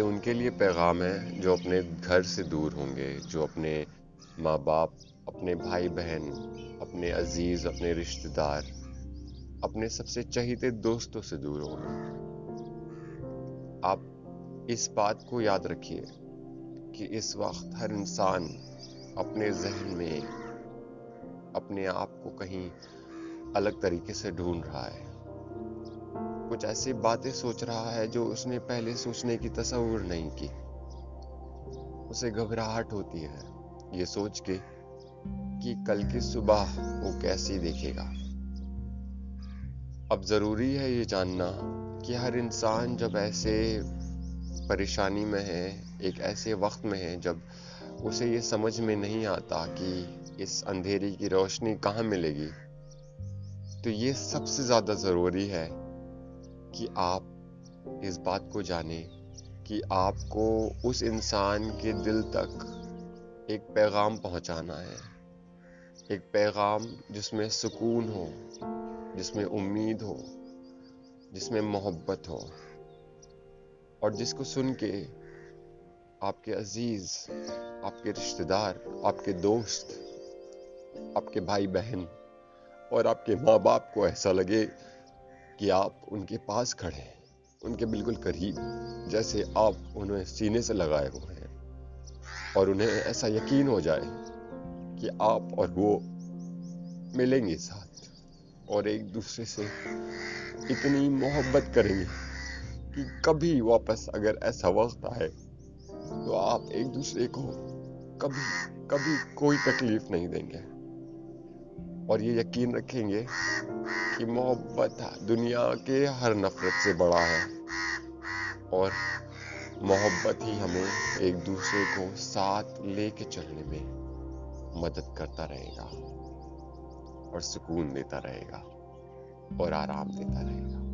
उनके लिए पैगाम है जो अपने घर से दूर होंगे, जो अपने माँ बाप अपने भाई बहन अपने अज़ीज़, अपने रिश्तेदार, अपने सबसे चहीते दोस्तों से दूर होंगे। आप इस बात को याद रखिए कि इस वक्त हर इंसान अपने जहन में अपने आप को कहीं अलग तरीके से ढूंढ रहा है। कुछ ऐसी बातें सोच रहा है जो उसने पहले सोचने की तस्वुर नहीं की। उसे घबराहट होती है, ये सोच के कि कल की सुबह वो कैसी देखेगा। अब ज़रूरी है ये जानना कि हर इंसान जब ऐसे परेशानी में है, एक ऐसे वक्त में है, जब उसे ये समझ में नहीं आता कि इस अंधेरी की रोशनी कहाँ मिलेगी तो ये सबसे ज़्यादा ज़रूरी है कि आप इस बात को जाने कि आपको उस इंसान के दिल तक एक पैगाम पहुंचाना है। एक पैगाम जिसमें सुकून हो, जिसमें उम्मीद हो, जिसमें मोहब्बत हो और जिसको सुन के आपके अज़ीज़, आपके रिश्तेदार, आपके दोस्त, आपके भाई बहन और आपके माँ बाप को ऐसा लगे कि आप उनके पास खड़े हैं, उनके बिल्कुल करीब, जैसे आप उन्हें सीने से लगाए हुए हैं। और उन्हें ऐसा यकीन हो जाए कि आप और वो मिलेंगे साथ और एक दूसरे से इतनी मोहब्बत करेंगे कि कभी वापस अगर ऐसा वक्त आए तो आप एक दूसरे को कभी कभी कोई तकलीफ़ नहीं देंगे। और ये यकीन रखेंगे कि मोहब्बत दुनिया के हर नफरत से बड़ा है। और मोहब्बत ही हमें एक दूसरे को साथ लेके चलने में मदद करता रहेगा और सुकून देता रहेगा और आराम देता रहेगा।